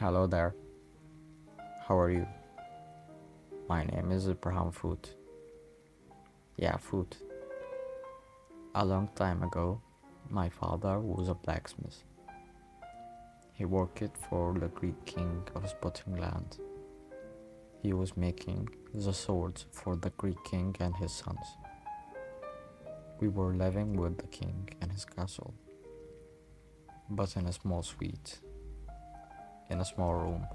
Hello there. How are you? My name is Ibraham Foot. Yeah, Foot. A long time ago, my father was a blacksmith. He worked for the Greek king of Spotting Land. He was making the swords for the Greek king and his sons. We were living with the king in his castle, but in a small suite, in a small room.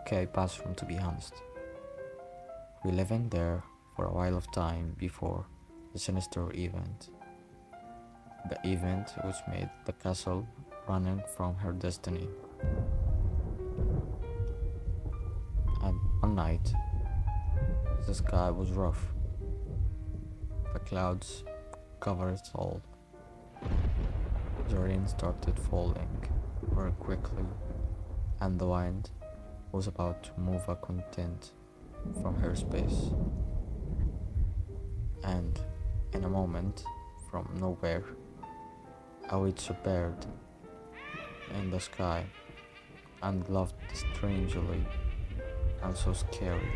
Okay, bathroom to be honest. We living there for a while of time before the sinister event. The event which made the castle running from her destiny. And one night, the sky was rough. The clouds covered it all. The rain started falling very quickly, and the wind was about to move a content from her space. And in a moment, from nowhere, a witch appeared in the sky and laughed strangely and so scary.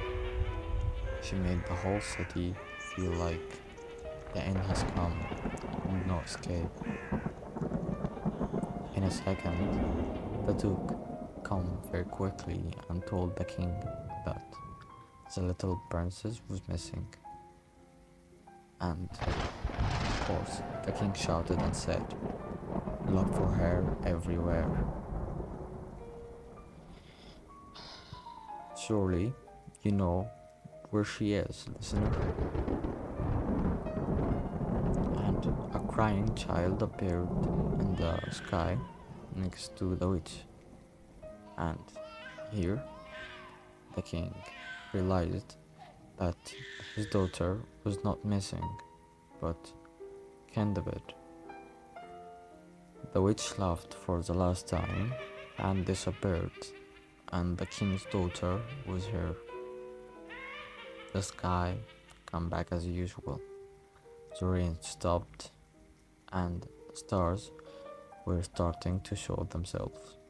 She made the whole city feel like the end has come and no escape. In a second, the Duke came very quickly and told the king that the little princess was missing. And of course, the king shouted and said, Look for her everywhere. Surely, you know where she is, listener. And a crying child appeared in the sky next to the witch. And here, the king realized that his daughter was not missing, but Candide. The witch laughed for the last time and disappeared, and the king's daughter was here. The sky came back as usual. The rain stopped, and the stars were starting to show themselves.